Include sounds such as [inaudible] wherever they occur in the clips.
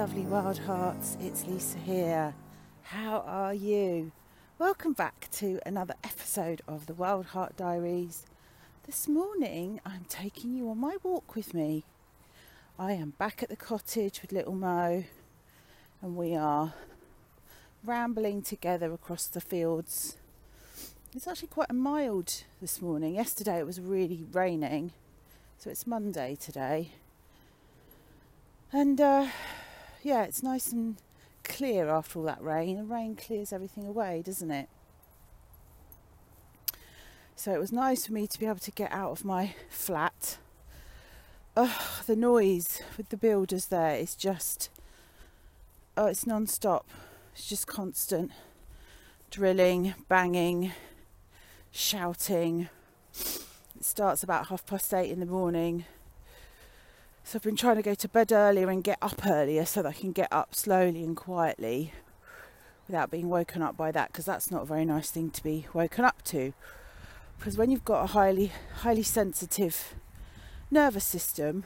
Lovely wild hearts. It's Lisa here. How are you? Welcome back to another episode of the Wildheart Diaries. This morning I'm taking you on my walk with me. I am back at the cottage with little Mo and we are rambling together across the fields. It's actually quite mild this morning. Yesterday it was really raining, so it's Monday today and uh, yeah, it's nice and clear after all that rain. The rain clears everything away, doesn't it? So it was nice for me to be able to get out of my flat. Oh, the noise with the builders there is just, oh, it's non stop. It's just constant drilling, banging, shouting. It starts about half past eight in the morning so I've been trying to go to bed earlier and get up earlier so that I can get up slowly and quietly without being woken up by that because that's not a very nice thing to be woken up to. Because when you've got a highly highly sensitive nervous system,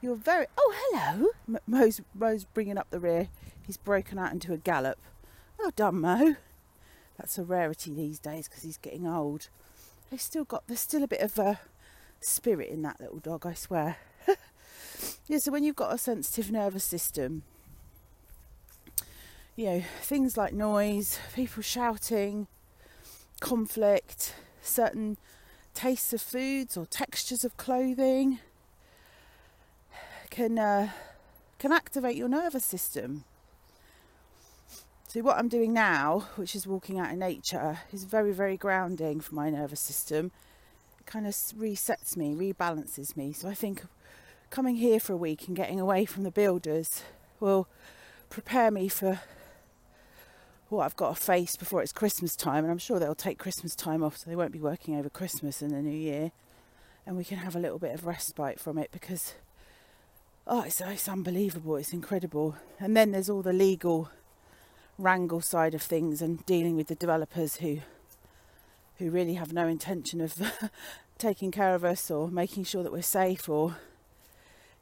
you're very oh hello Mo's Mo's bringing up the rear. He's broken out into a gallop. Well done, Mo. That's a rarity these days because he's getting old. They've still got there's still a bit of a spirit in that little dog, I swear. Yeah, so when you've got a sensitive nervous system, you know, things like noise, people shouting, conflict, certain tastes of foods or textures of clothing can uh, can activate your nervous system. So what I'm doing now, which is walking out in nature, is very very grounding for my nervous system. It kind of resets me, rebalances me. So I think coming here for a week and getting away from the builders will prepare me for what I've got to face before it's Christmas time. And I'm sure they'll take Christmas time off, so they won't be working over Christmas and the New Year. And we can have a little bit of respite from it because, oh, it's, it's unbelievable, it's incredible. And then there's all the legal wrangle side of things and dealing with the developers who who really have no intention of [laughs] taking care of us or making sure that we're safe or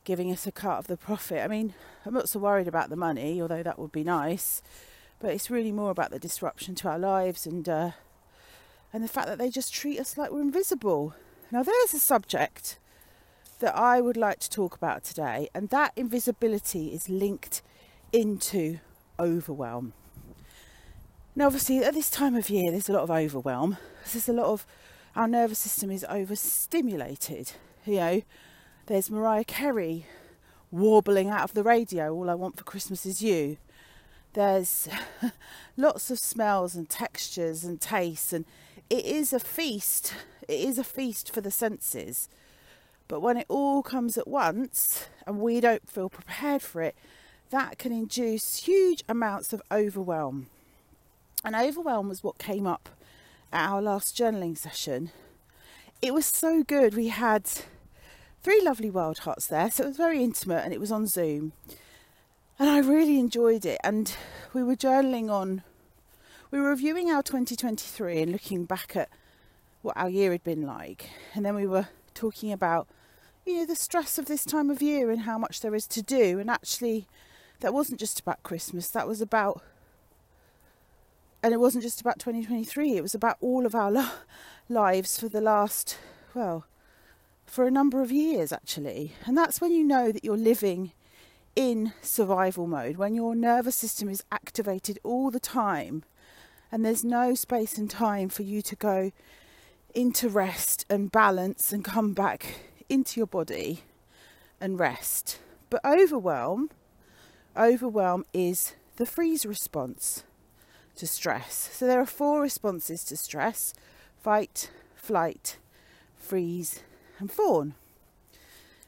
giving us a cut of the profit. I mean, I'm not so worried about the money, although that would be nice, but it's really more about the disruption to our lives and uh, and the fact that they just treat us like we're invisible. Now, there's a subject that I would like to talk about today, and that invisibility is linked into overwhelm. Now, obviously, at this time of year, there's a lot of overwhelm. There's a lot of our nervous system is overstimulated. You know, there's Mariah Carey warbling out of the radio, All I Want for Christmas Is You. There's [laughs] lots of smells and textures and tastes, and it is a feast. It is a feast for the senses. But when it all comes at once and we don't feel prepared for it, that can induce huge amounts of overwhelm. And overwhelm was what came up at our last journaling session. It was so good. We had three lovely wild hearts there. So it was very intimate and it was on Zoom. And I really enjoyed it. And we were journaling on, we were reviewing our 2023 and looking back at what our year had been like. And then we were talking about, you know, the stress of this time of year and how much there is to do. And actually, that wasn't just about Christmas, that was about, and it wasn't just about 2023, it was about all of our lo- lives for the last, well, for a number of years actually. And that's when you know that you're living in survival mode, when your nervous system is activated all the time and there's no space and time for you to go into rest and balance and come back into your body and rest. But overwhelm, overwhelm is the freeze response to stress. So there are four responses to stress fight, flight, freeze, and fawn.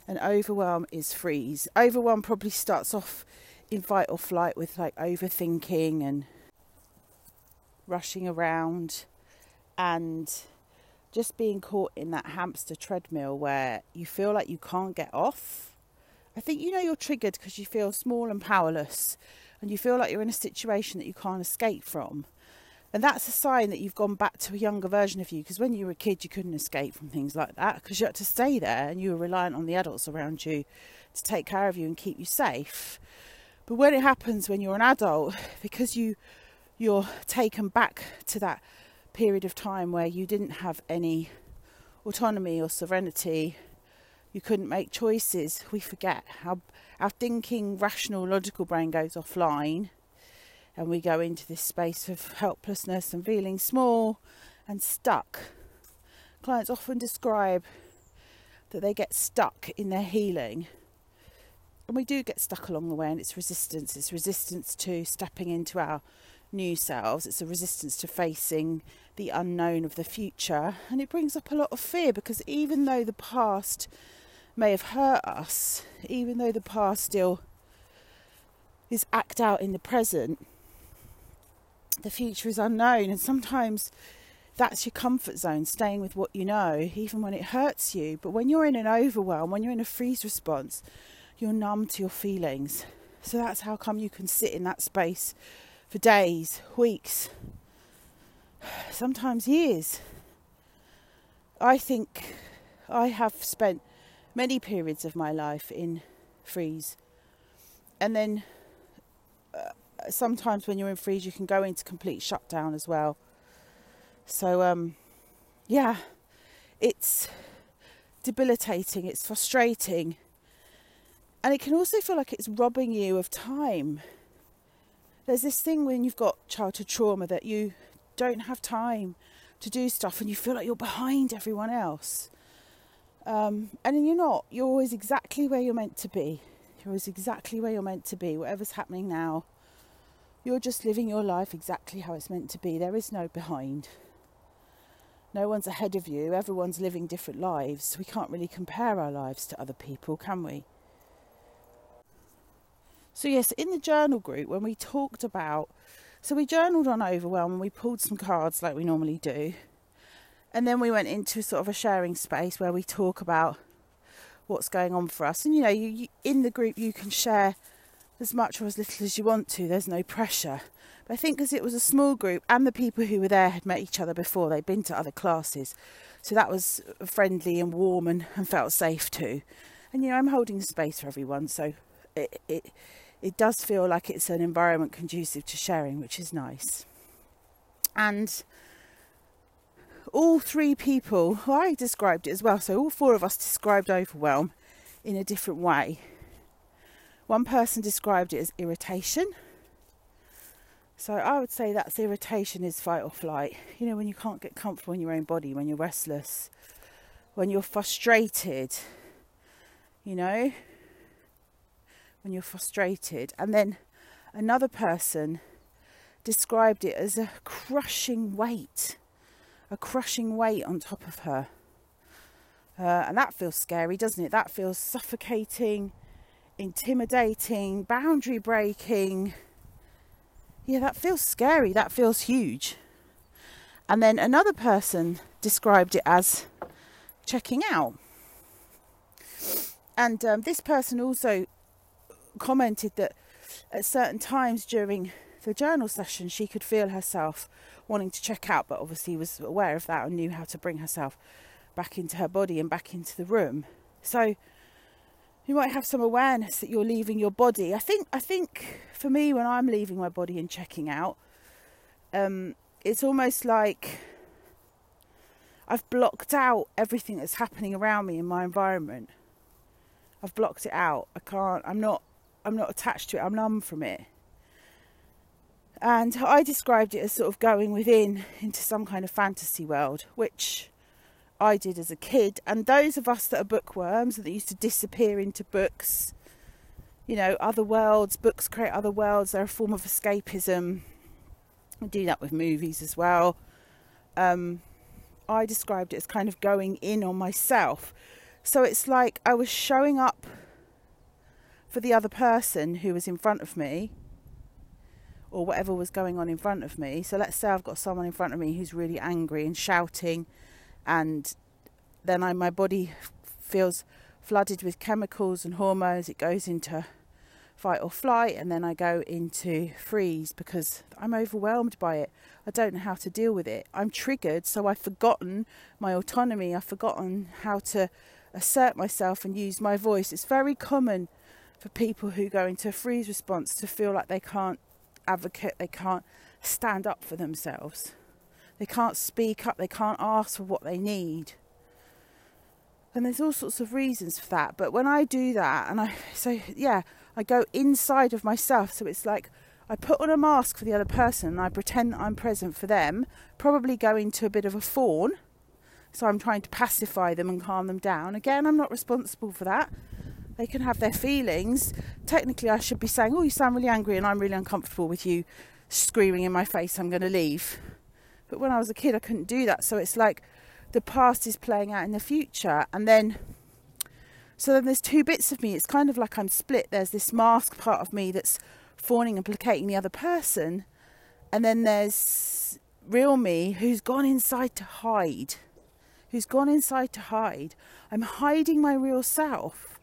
And overwhelm is freeze. Overwhelm probably starts off in fight or flight with like overthinking and rushing around and just being caught in that hamster treadmill where you feel like you can't get off. I think you know you're triggered because you feel small and powerless and you feel like you're in a situation that you can't escape from. And that's a sign that you've gone back to a younger version of you because when you were a kid, you couldn't escape from things like that because you had to stay there and you were reliant on the adults around you to take care of you and keep you safe. But when it happens when you're an adult, [sighs] because you you're taken back to that period of time where you didn't have any autonomy or serenity, you couldn't make choices, we forget how our thinking, rational, logical brain goes offline and we go into this space of helplessness and feeling small and stuck. Clients often describe that they get stuck in their healing. And we do get stuck along the way, and it's resistance. It's resistance to stepping into our new selves, it's a resistance to facing the unknown of the future. And it brings up a lot of fear because even though the past may have hurt us, even though the past still is act out in the present, the future is unknown, and sometimes that's your comfort zone, staying with what you know, even when it hurts you. But when you're in an overwhelm, when you're in a freeze response, you're numb to your feelings. So that's how come you can sit in that space for days, weeks, sometimes years. I think I have spent many periods of my life in freeze. And then uh, sometimes when you're in freeze, you can go into complete shutdown as well. So, um, yeah, it's debilitating, it's frustrating, and it can also feel like it's robbing you of time. There's this thing when you've got childhood trauma that you don't have time to do stuff and you feel like you're behind everyone else. Um, and you're not. You're always exactly where you're meant to be. You're always exactly where you're meant to be. Whatever's happening now, you're just living your life exactly how it's meant to be. There is no behind. No one's ahead of you. Everyone's living different lives. We can't really compare our lives to other people, can we? So, yes, in the journal group, when we talked about, so we journaled on overwhelm and we pulled some cards like we normally do. And then we went into sort of a sharing space where we talk about what's going on for us. And you know, you, you, in the group, you can share as much or as little as you want to. There's no pressure. But I think because it was a small group and the people who were there had met each other before, they'd been to other classes. So that was friendly and warm and, and felt safe too. And you know, I'm holding space for everyone, so it, it it does feel like it's an environment conducive to sharing, which is nice. And all three people, well, I described it as well, so all four of us described overwhelm in a different way. One person described it as irritation. So I would say that's irritation is fight or flight. You know, when you can't get comfortable in your own body, when you're restless, when you're frustrated, you know, when you're frustrated. And then another person described it as a crushing weight, a crushing weight on top of her. Uh, and that feels scary, doesn't it? That feels suffocating intimidating, boundary breaking. Yeah, that feels scary. That feels huge. And then another person described it as checking out. And um, this person also commented that at certain times during the journal session, she could feel herself wanting to check out, but obviously was aware of that and knew how to bring herself back into her body and back into the room. So you might have some awareness that you're leaving your body. I think I think for me when I'm leaving my body and checking out, um, it's almost like I've blocked out everything that's happening around me in my environment. I've blocked it out. I can't I'm not I'm not attached to it. I'm numb from it. And I described it as sort of going within into some kind of fantasy world, which I did as a kid. And those of us that are bookworms that used to disappear into books, you know, other worlds, books create other worlds, they're a form of escapism. I do that with movies as well. Um, I described it as kind of going in on myself. So it's like I was showing up for the other person who was in front of me or whatever was going on in front of me. So let's say I've got someone in front of me who's really angry and shouting and then I, my body feels flooded with chemicals and hormones. It goes into fight or flight, and then I go into freeze because I'm overwhelmed by it. I don't know how to deal with it. I'm triggered, so I've forgotten my autonomy, I've forgotten how to assert myself and use my voice. It's very common for people who go into a freeze response to feel like they can't advocate, they can't stand up for themselves. They can't speak up, they can't ask for what they need. And there's all sorts of reasons for that. But when I do that, and I, [laughs] so yeah, I go inside of myself. So it's like I put on a mask for the other person and I pretend that I'm present for them, probably go into a bit of a fawn. So I'm trying to pacify them and calm them down. Again, I'm not responsible for that. They can have their feelings. Technically, I should be saying, Oh, you sound really angry and I'm really uncomfortable with you screaming in my face, I'm going to leave. But when I was a kid, I couldn't do that. So it's like the past is playing out in the future. And then, so then there's two bits of me. It's kind of like I'm split. There's this mask part of me that's fawning and placating the other person. And then there's real me who's gone inside to hide. Who's gone inside to hide. I'm hiding my real self.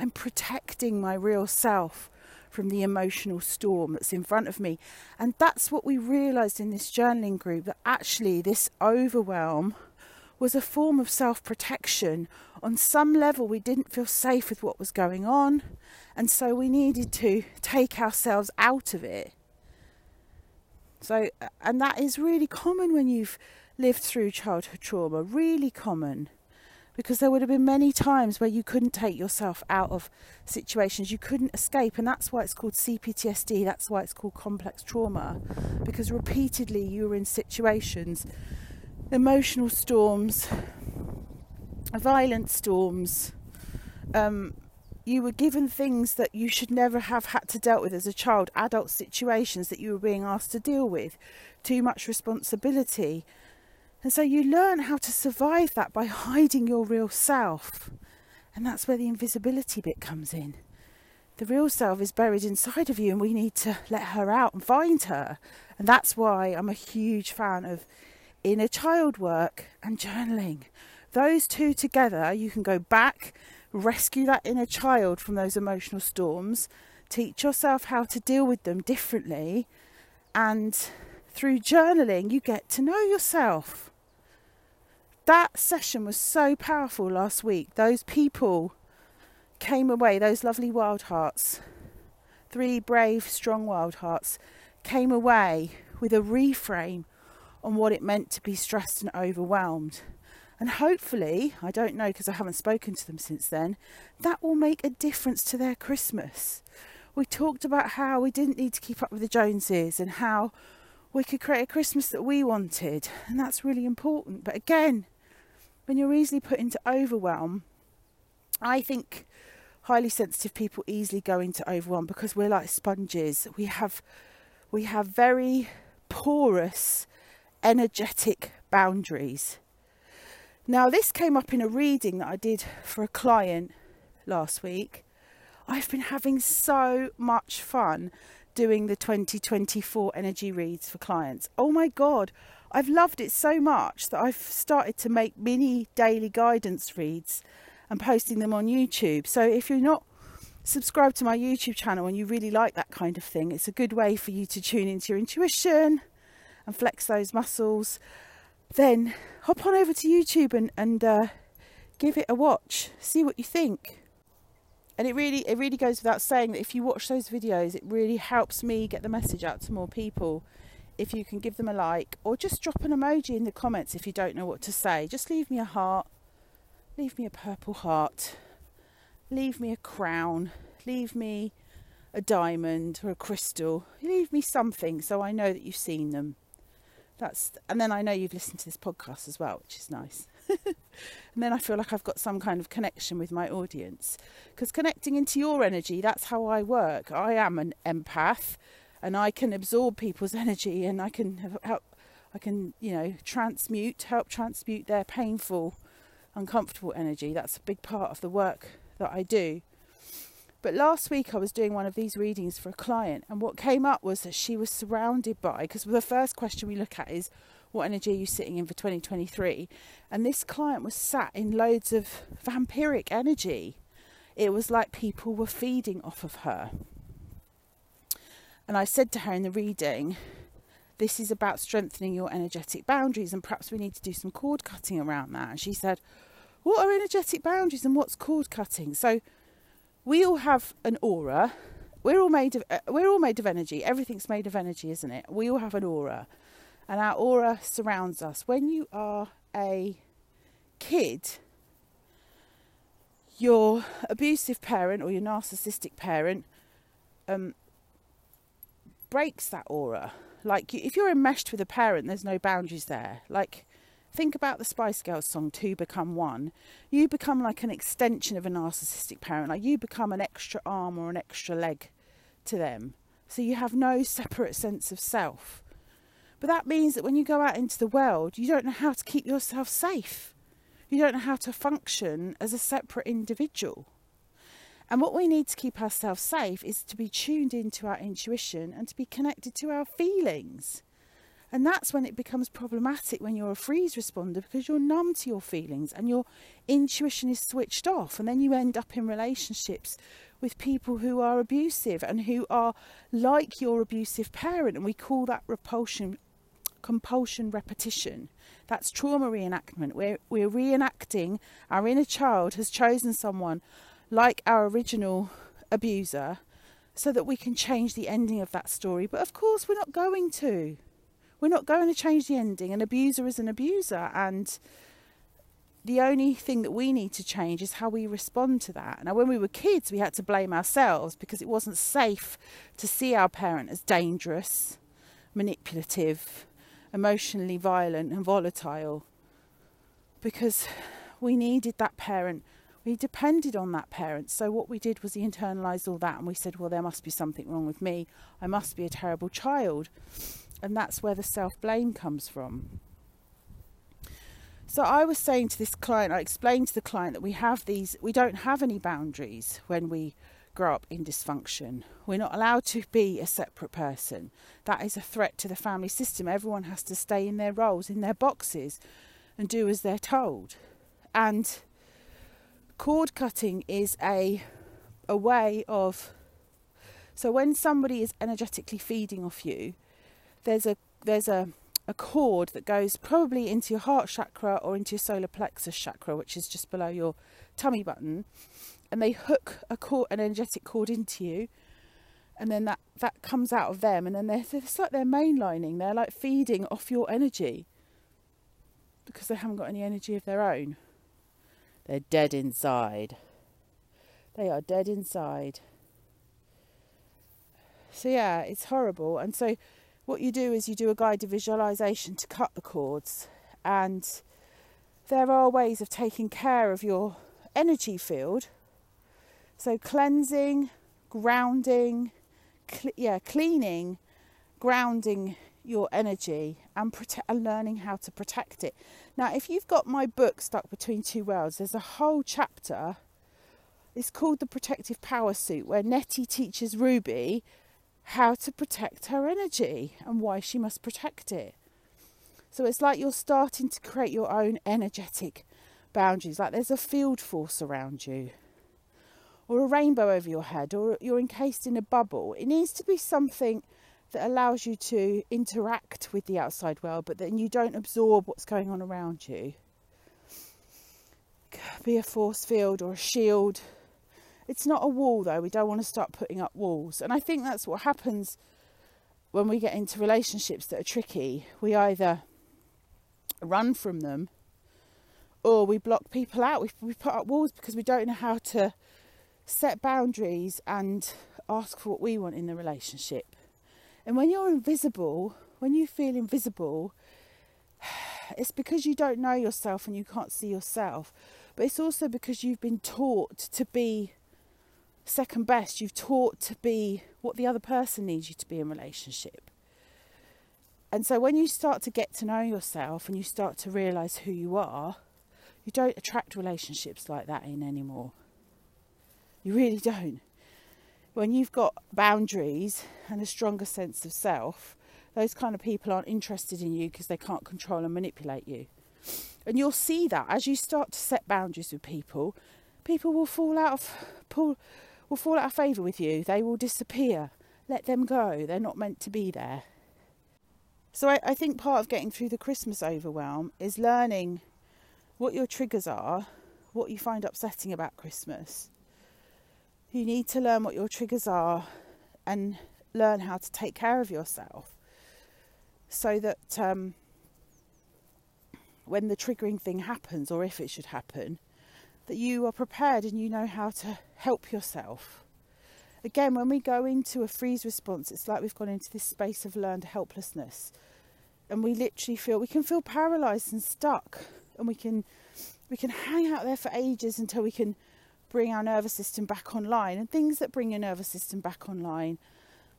I'm protecting my real self from the emotional storm that's in front of me. And that's what we realized in this journaling group that actually this overwhelm was a form of self protection. On some level, we didn't feel safe with what was going on, and so we needed to take ourselves out of it. So, and that is really common when you've lived through childhood trauma, really common because there would have been many times where you couldn't take yourself out of situations, you couldn't escape, and that's why it's called CPTSD, that's why it's called complex trauma, because repeatedly you were in situations, emotional storms, violent storms. Um, you were given things that you should never have had to deal with as a child, adult situations that you were being asked to deal with, too much responsibility, and so you learn how to survive that by hiding your real self. And that's where the invisibility bit comes in. The real self is buried inside of you, and we need to let her out and find her. And that's why I'm a huge fan of inner child work and journaling. Those two together, you can go back, rescue that inner child from those emotional storms, teach yourself how to deal with them differently, and through journaling, you get to know yourself that session was so powerful last week. Those people came away, those lovely wild hearts, three brave, strong wild hearts, came away with a reframe on what it meant to be stressed and overwhelmed. And hopefully, I don't know because I haven't spoken to them since then, that will make a difference to their Christmas. We talked about how we didn't need to keep up with the Joneses and how we could create a Christmas that we wanted, and that's really important. But again, when you're easily put into overwhelm, I think highly sensitive people easily go into overwhelm because we're like sponges. We have we have very porous energetic boundaries. Now this came up in a reading that I did for a client last week. I've been having so much fun doing the 2024 energy reads for clients. Oh my god, I've loved it so much that I've started to make mini daily guidance reads and posting them on YouTube. So if you're not subscribed to my YouTube channel and you really like that kind of thing, it's a good way for you to tune into your intuition and flex those muscles. Then hop on over to YouTube and, and uh, give it a watch. See what you think. And it really, it really goes without saying that if you watch those videos, it really helps me get the message out to more people if you can give them a like or just drop an emoji in the comments if you don't know what to say. Just leave me a heart, leave me a purple heart, leave me a crown, leave me a diamond or a crystal, leave me something so I know that you've seen them. That's and then I know you've listened to this podcast as well, which is nice. And then I feel like I've got some kind of connection with my audience. Because connecting into your energy, that's how I work. I am an empath and I can absorb people's [laughs] energy and I can help I can you know transmute help transmute their painful uncomfortable energy. That's a big part of the work that I do. But last week I was doing one of these readings for a client and what came up was that she was surrounded by because the first question we look at is what energy are you sitting in for 2023 and this client was sat in loads of vampiric energy it was like people were feeding off of her And I said to her in the reading, this is about strengthening your energetic boundaries, and perhaps we need to do some cord cutting around that. And she said, What are energetic boundaries and what's cord cutting? So, we all have an aura. We're all made of uh, we're all made of energy. Everything's made of energy, isn't it? We all have an aura, and our aura surrounds us. When you are a kid, your abusive parent or your narcissistic parent um, breaks that aura. Like if you're enmeshed with a parent, there's no boundaries there. Like think about the Spice Girls song "Two Become One." You become like an extension of a narcissistic parent. Like you become an extra arm or an extra leg to them. So you have no separate sense of self. But that means that when you go out into the world, you don't know how to keep yourself safe. You don't know how to function as a separate individual. And what we need to keep ourselves safe is to be tuned into our intuition and to be connected to our feelings. And that's when it becomes problematic when you're a freeze responder because you're numb to your feelings and your intuition is switched off. And then you end up in relationships with people who are abusive and who are like your abusive parent. And we call that repulsion, compulsion repetition. That's trauma reenactment. We're, we're reenacting our inner child has chosen someone like our original abuser so that we can change the ending of that story. But of course, we're not going to. We're not going to change the ending. An abuser is an abuser, and the only thing that we need to change is how we respond to that. Now, when we were kids, we had to blame ourselves because it wasn't safe to see our parent as dangerous, manipulative, emotionally violent, and volatile because we needed that parent we depended on that parent. So what we did was we internalised all that and we said, well, there must be something wrong with me. I must be a terrible child. And that's where the self blame comes from. So I was saying to this client, I explained to the client that we have these, we don't have any boundaries when we grow up in dysfunction. We're not allowed to be a separate person. That is a threat to the family system. Everyone has to stay in their roles, in their boxes, and do as they're told. And cord cutting is a a way of so when somebody is energetically feeding off you there's a there's a a cord that goes probably into your heart chakra or into your solar plexus chakra which is just below your tummy button and they hook a cord an energetic cord into you and then that that comes out of them and then they're it's like they're mainlining they're like feeding off your energy because they haven't got any energy of their own they're dead inside. They are dead inside. So, yeah, it's horrible. And so, what you do is you do a guided visualization to cut the cords. And there are ways of taking care of your energy field. So, cleansing, grounding, cl- yeah, cleaning, grounding your energy and, prote- and learning how to protect it. Now, if you've got my book stuck between two worlds, there's a whole chapter. It's called The Protective Power Suit, where Nettie teaches Ruby how to protect her energy and why she must protect it. So it's like you're starting to create your own energetic boundaries, like there's a field force around you, or a rainbow over your head, or you're encased in a bubble. It needs to be something that allows you to interact with the outside world, but then you don't absorb what's going on around you. Be a force field or a shield. It's not a wall though, we don't want to start putting up walls. And I think that's what happens when we get into relationships that are tricky. We either run from them or we block people out. We, we put up walls because we don't know how to set boundaries and ask for what we want in the relationship. And when you're invisible, when you feel invisible, [sighs] it's because you don't know yourself and you can't see yourself. But it's also because you've been taught to be second best. You've taught to be what the other person needs you to be in relationship. And so when you start to get to know yourself and you start to realize who you are, you don't attract relationships like that in anymore. You really don't when you've got boundaries and a stronger sense of self, those kind of people aren't interested in you because they can't control and manipulate you. And you'll see that as you start to set boundaries with people, people will fall out of pull, will fall out of favour with you. They will disappear. let them go. They're not meant to be there. So I, I think part of getting through the Christmas overwhelm is learning what your triggers are, what you find upsetting about Christmas. You need to learn what your triggers are and learn how to take care of yourself so that um, when the triggering thing happens, or if it should happen, that you are prepared and you know how to help yourself. Again, when we go into a freeze response, it's like we've gone into this space of learned helplessness. And we literally feel we can feel paralyzed and stuck and we can we can hang out there for ages until we can bring our nervous system back online. And things that bring your nervous system back online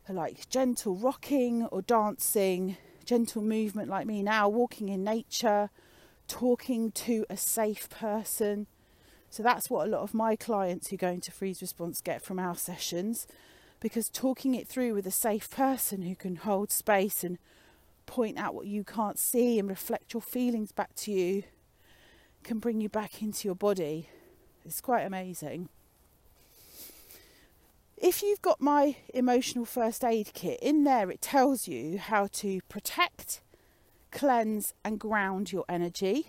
are like gentle rocking or dancing, gentle movement like me now, walking in nature, talking to a safe person. So that's what a lot of my clients who go into freeze response get from our sessions because talking it through with a safe person who can hold space and point out what you can't see and reflect your feelings back to you can bring you back into your body. It's quite amazing. If you've got my emotional first aid kit, in there it tells you how to protect, cleanse, and ground your energy.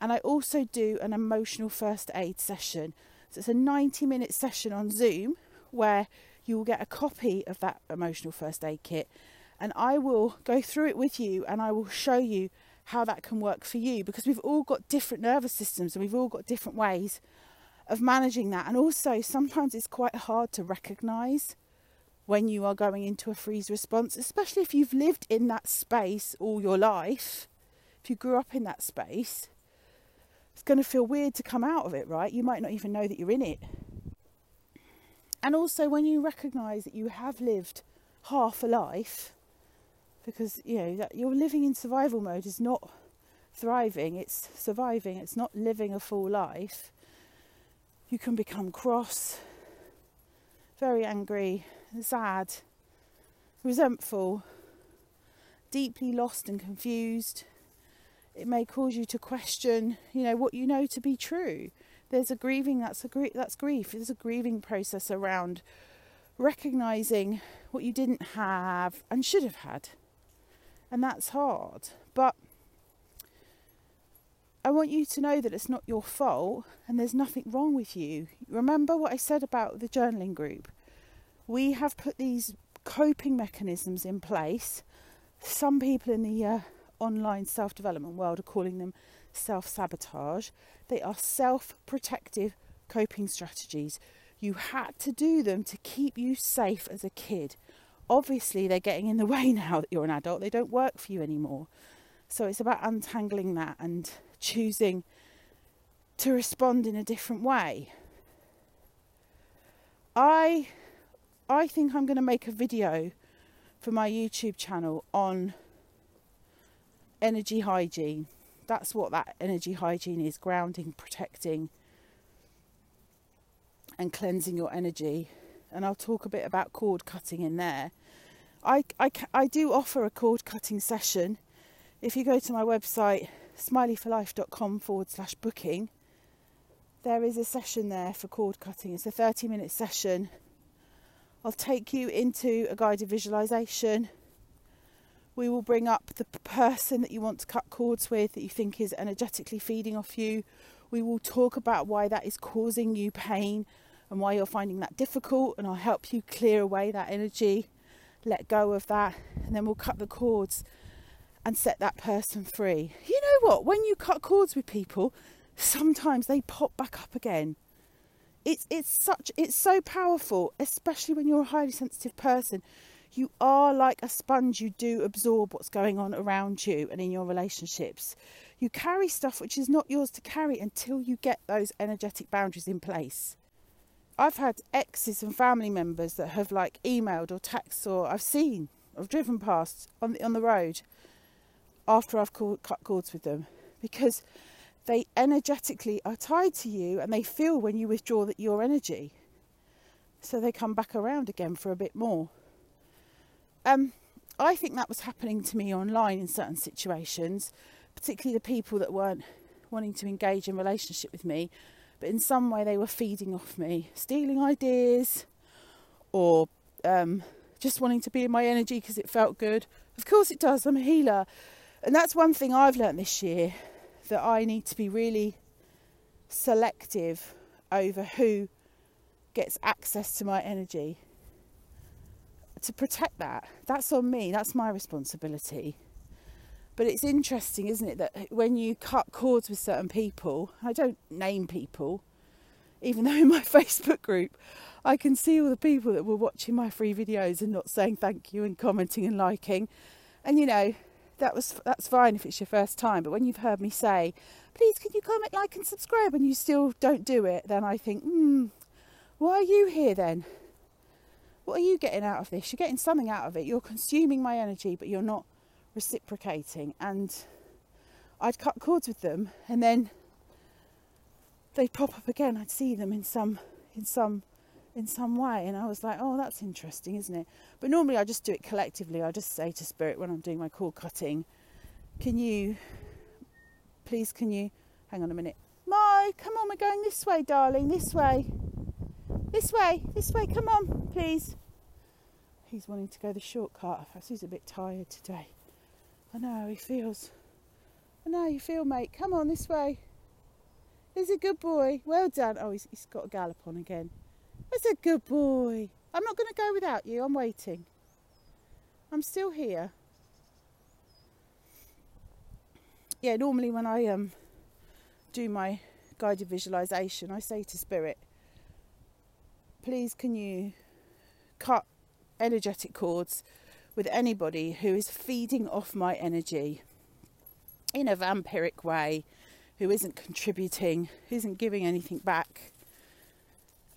And I also do an emotional first aid session. So it's a 90 minute session on Zoom where you will get a copy of that emotional first aid kit and I will go through it with you and I will show you how that can work for you because we've all got different nervous systems and we've all got different ways of managing that. And also, sometimes it's quite hard to recognize when you are going into a freeze response, especially if you've lived in that space all your life. If you grew up in that space, it's going to feel weird to come out of it, right? You might not even know that you're in it. And also, when you recognize that you have lived half a life, because you know that you're living in survival mode is not thriving it's surviving it's not living a full life. You can become cross very angry sad resentful deeply lost and confused. It may cause you to question you know what you know to be true. There's a grieving that's a gr- that's grief. There's a grieving process around recognizing what you didn't have and should have had and that's hard. But I want you to know that it's not your fault and there's nothing wrong with you. Remember what I said about the journaling group? We have put these coping mechanisms in place. Some people in the uh, online self development world are calling them self sabotage. They are self protective coping strategies. You had to do them to keep you safe as a kid obviously they're getting in the [laughs] way now that you're an adult. They don't work for you anymore. So it's about untangling that and choosing to respond in a different way. I I think I'm going to make a video for my YouTube channel on energy hygiene. That's what that energy hygiene is grounding, protecting, and cleansing your energy. And I'll talk a bit about cord cutting in there. I, I, I do offer a cord cutting session. If you go to my website, smileyforlife.com forward slash booking, there is a session there for cord cutting. It's a 30 minute session. I'll take you into a guided visualization. We will bring up the person that you want to cut cords with that you think is energetically feeding off you. We will talk about why that is causing you pain and why you're finding that difficult, and I'll help you clear away that energy let go of that, and then we'll cut the cords and set that person free. You know what? When you cut cords with people, sometimes they pop back up again. It's it's such it's so powerful, especially when you're a highly sensitive person. You are like a sponge. You do absorb what's going on around you and in your relationships. You carry stuff which is not yours to carry until you get those energetic boundaries in place. I've had exes and family members that have like emailed or texted or I've seen, I've driven past on the, on the road after I've cut cords with them because they energetically are tied to you and they feel when you withdraw that your energy. So they come back around again for a bit more. Um, I think that was happening to me online in certain situations, particularly the people that weren't wanting to engage in relationship with me but in some way they were feeding off me, stealing ideas or um, just wanting to be in my energy because it felt good. Of course it does. I'm a healer, and that's one thing I've learned this year that I need to be really selective over who gets access to my energy. To protect that, that's on me. That's my responsibility. But it's interesting, isn't it, that when you cut cords with certain people, I don't name people, even [laughs] though in my Facebook group I can see all the people that were watching my free videos and not saying thank you and commenting and liking. And you know, that was that's fine if it's your first time, but when you've heard me say, please can you comment, like and subscribe and you still don't do it, then I think, hmm, why are you here then? What are you getting out of this? You're getting something out of it. You're consuming my energy, but you're not reciprocating. And I'd cut cords with them, and then they'd pop up again. I'd see them in some in some in some way, and I was like, oh, that's interesting, isn't it? But normally I just do it collectively. I just say to Spirit when I'm doing my cord cutting, can you please, can you hang on a minute? Mo, come on, we're going this way, darling, this way. This way, this way, come on, please. He's wanting to go the shortcut. I he's a bit tired today. I know how he feels. I know you feel, mate. Come on, this way. He's a good boy. Well done. Oh, he's, he's got a gallop on again. He's a good boy. I'm not going to go without you. I'm waiting. I'm still here. Yeah, normally when I um do my guided visualization, I say to spirit, please can you cut energetic cords with anybody who is feeding off my energy in a vampiric way, who isn't contributing, who isn't giving anything back.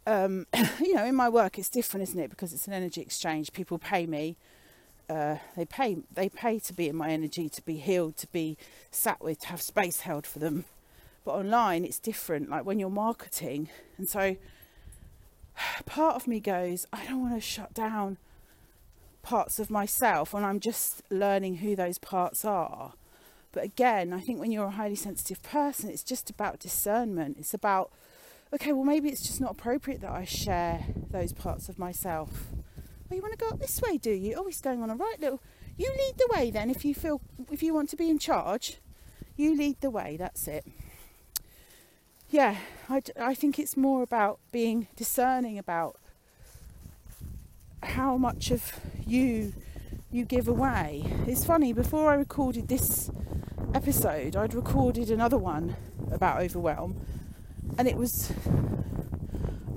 Um, [coughs] you know, in my work, it's different, isn't it? Because it's an energy exchange. People pay me. Uh, they pay. They pay to be in my energy, to be healed, to be sat with, to have space held for them. But online, it's different. Like when you're marketing, and so [sighs] part of me goes, I don't want to shut down parts of myself when I'm just learning who those parts are. But again, I think when you're a highly sensitive person, it's just about discernment. It's about, okay, well, maybe it's just not appropriate that I share those parts of myself. Oh, you want to go up this way, do you? Oh, he's going on a right little. You lead the way then if you feel, if you want to be in charge. You lead the way, that's it. Yeah, I, I think it's more about being discerning about how much of you you give away. It's funny, before I recorded this episode, I'd recorded another one about overwhelm, and it was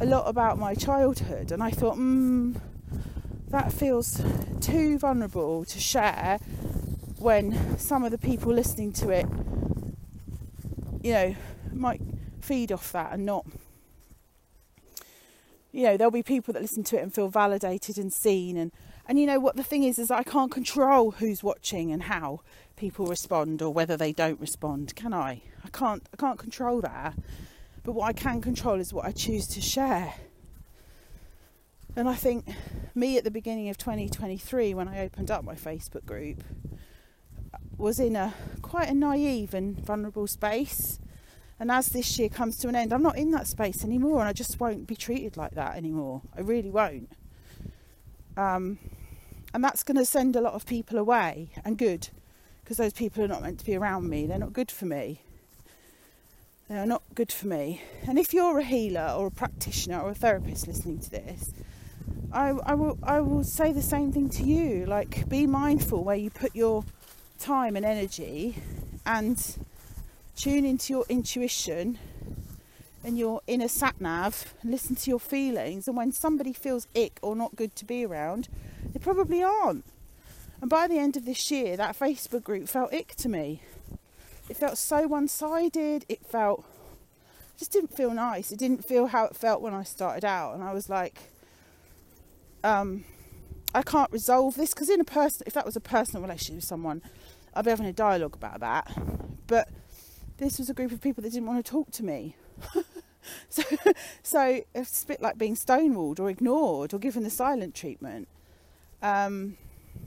a lot about my childhood. And I thought, hmm, that feels too vulnerable to share when some of the people listening to it, you know, might feed off that and not you know there'll be people that listen to it and feel validated and seen and and you know what the thing is is I can't control who's watching and how people respond or whether they don't respond can I? I can't I can't control that. But what I can control is what I choose to share. And I think me at the beginning of 2023 when I opened up my Facebook group was in a quite a naive and vulnerable space and as this year comes to an end, I'm not in that space anymore, and I just won't be treated like that anymore. I really won't. Um, and that's going to send a lot of people away, and good, because those people are not meant to be around me. They're not good for me. They're not good for me. And if you're a healer or a practitioner or a therapist listening to this, I, I will I will say the same thing to you. Like, be mindful where you put your time and energy, and tune into your intuition and your inner sat nav, and listen to your feelings, and when somebody feels ick or not good to be around, they probably aren't. And by the end of this year, that Facebook group felt ick to me. It felt so one sided, it felt just didn't feel nice. It didn't feel how it felt when I started out, and I was like, um, I can't resolve this because in a person, if that was a personal relationship with someone, I'd be having a dialogue about that. But this was a group of people that didn't want to talk to me. [laughs] so, so it's a bit like being stonewalled or ignored or given the silent treatment. Um,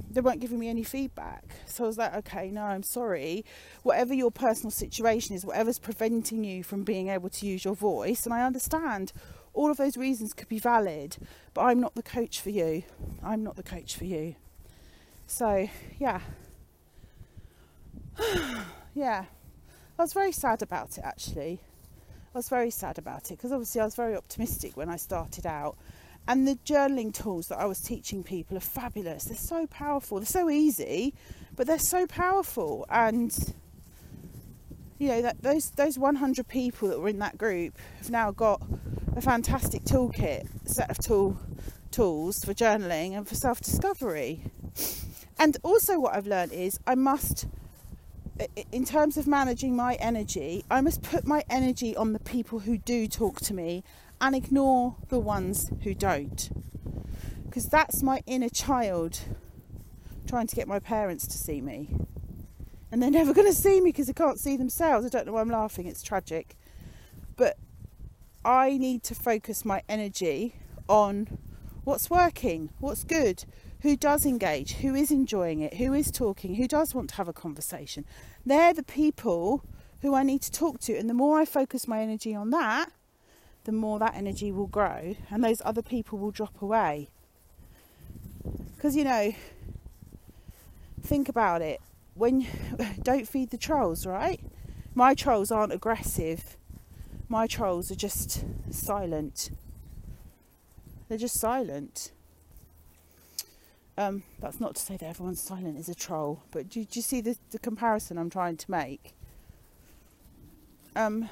they weren't giving me any feedback. So I was like, okay, no, I'm sorry. Whatever your personal situation is, whatever's preventing you from being able to use your voice, and I understand All of those reasons could be valid, but I'm not the coach for you. I'm not the coach for you. So, yeah. [sighs] yeah. I was very sad about it actually. I was very sad about it because obviously I was very optimistic when I started out. And the journaling tools that I was teaching people are fabulous. They're so powerful. They're so easy, but they're so powerful. And you know that those those 100 people that were in that group have now got a fantastic toolkit, set of tool tools for journaling and for self-discovery. And also, what I've learned is I must in terms of managing my energy, I must put my energy on the people who do talk to me and ignore the ones who don't. Because that's my inner child trying to get my parents to see me. And they're never going to see me because they can't see themselves. I don't know why I'm laughing, it's tragic. But I need to focus my energy on what's working, what's good, who does engage, who is enjoying it, who is talking, who does want to have a conversation. They're the people who I need to talk to. And the more I focus my energy on that, the more that energy will grow and those other people will drop away. Because, you know, think about it. When [laughs] don't feed the trolls, right? My trolls aren't aggressive. My trolls are just silent. They're just silent. Um, that's not to say that everyone's silent is a troll, but do, do you see the, the, comparison I'm trying to make? Um,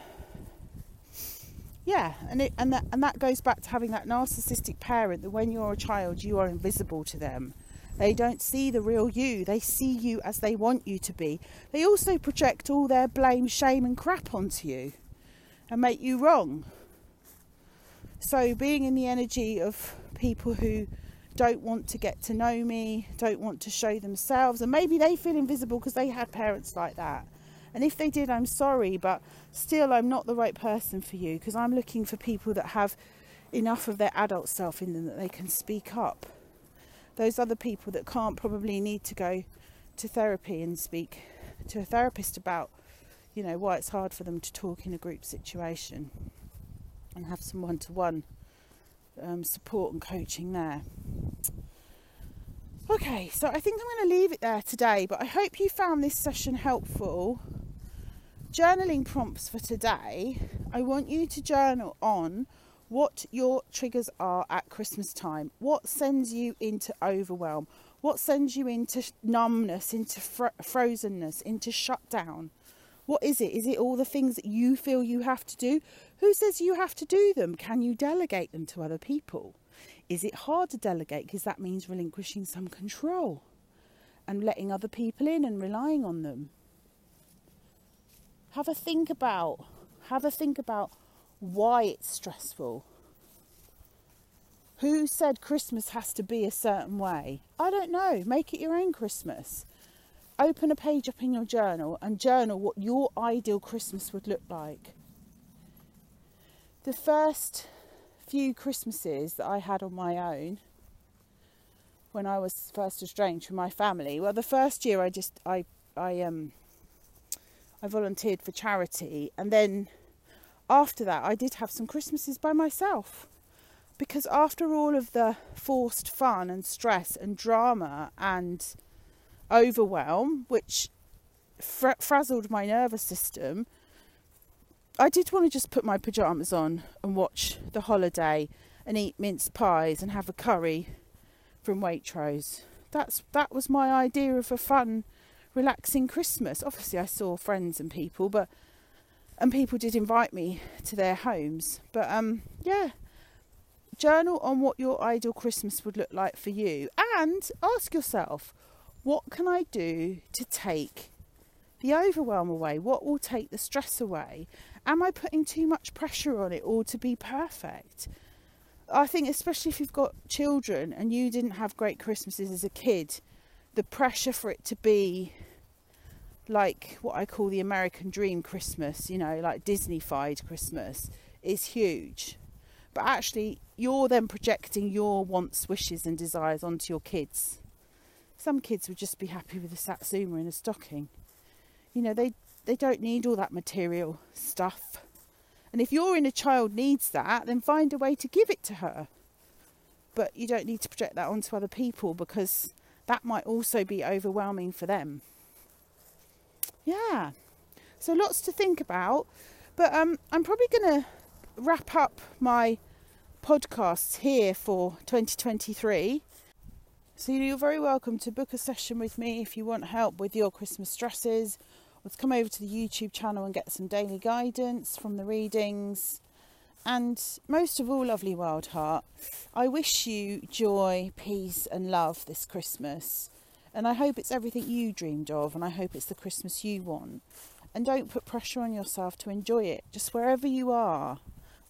yeah, and it, and that and that goes back to having that narcissistic parent that when you're a child you are invisible to them. They don't see the real you. They see you as they want you to be. They also project all their blame, shame, and crap onto you and make you wrong. So, being in the energy of people who don't want to get to know me, don't want to show themselves, and maybe they feel invisible because they had parents like that. And if they did, I'm sorry, but still, I'm not the right person for you because I'm looking for people that have enough of their adult self in them that they can speak up. Those other people that can't probably need to go to therapy and speak to a therapist about, you know, why it's hard for them to talk in a group situation and have some one to one Um, support and coaching there. Okay, so I think I'm going to leave it there today, but I hope you found this session helpful. Journaling prompts for today I want you to journal on what your triggers are at Christmas time, what sends you into overwhelm, what sends you into numbness, into fro- frozenness, into shutdown. What is it? Is it all the things that you feel you have to do? Who says you have to do them? Can you delegate them to other people? Is it hard to delegate because that means relinquishing some control and letting other people in and relying on them? Have a think about have a think about why it's stressful. Who said Christmas has to be a certain way? I don't know. Make it your own Christmas. Open a page up in your journal and journal what your ideal Christmas would look like. The first few Christmases that I had on my own when I was first estranged from my family. Well, the first year I just I I um I volunteered for charity, and then after that I did have some Christmases by myself because after all of the forced fun and stress and drama and overwhelm, which fr- frazzled my nervous system, I did want to just put my pyjamas on and watch the holiday and eat mince pies and have a curry from Waitrose. That's that was my idea of a fun, relaxing Christmas. Obviously, I saw friends and people, but and people did invite me to their homes. But um, yeah, journal on what your ideal Christmas would look like for you, and ask yourself, what can I do to take the overwhelm away? What will take the stress away? Am I putting too much pressure on it all to be perfect? I think, especially if you've got children and you didn't have great Christmases as a kid, the pressure for it to be like what I call the American dream Christmas, you know, like Disneyfied Christmas, is huge. But actually, you're then projecting your wants, wishes, and desires onto your kids. Some kids would just be happy with a satsuma in a stocking. You know, they they don't need all that material stuff And if your inner child needs that, then find a way to give it to her. But you don't need to project that onto other people because that might also be overwhelming for them. Yeah. So lots to think about. But um, I'm probably going to wrap up my podcasts here for 2023. So you're very welcome to book a session with me if you want help with your Christmas dresses or to come over to the YouTube channel and get some daily guidance from the readings. And most of all, lovely wild heart, I wish you joy, peace, and love this Christmas. And I hope it's everything you dreamed of, and I hope it's the Christmas you want. And don't put pressure on yourself to enjoy it. Just wherever you are,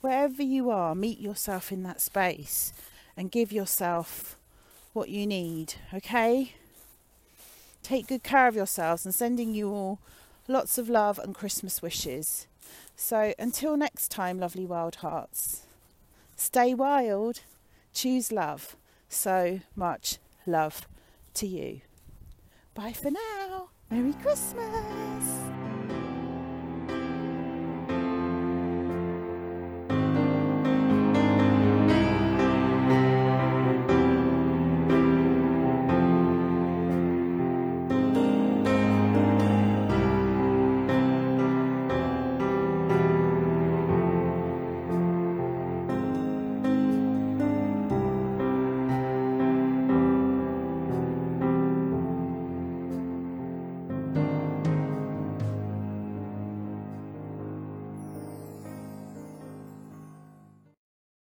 wherever you are, meet yourself in that space and give yourself what you need, okay? Take good care of yourselves and sending you all lots of love and Christmas wishes. So until next time, lovely wild hearts, stay wild, choose love. So much love to you. Bye for now. Merry Christmas.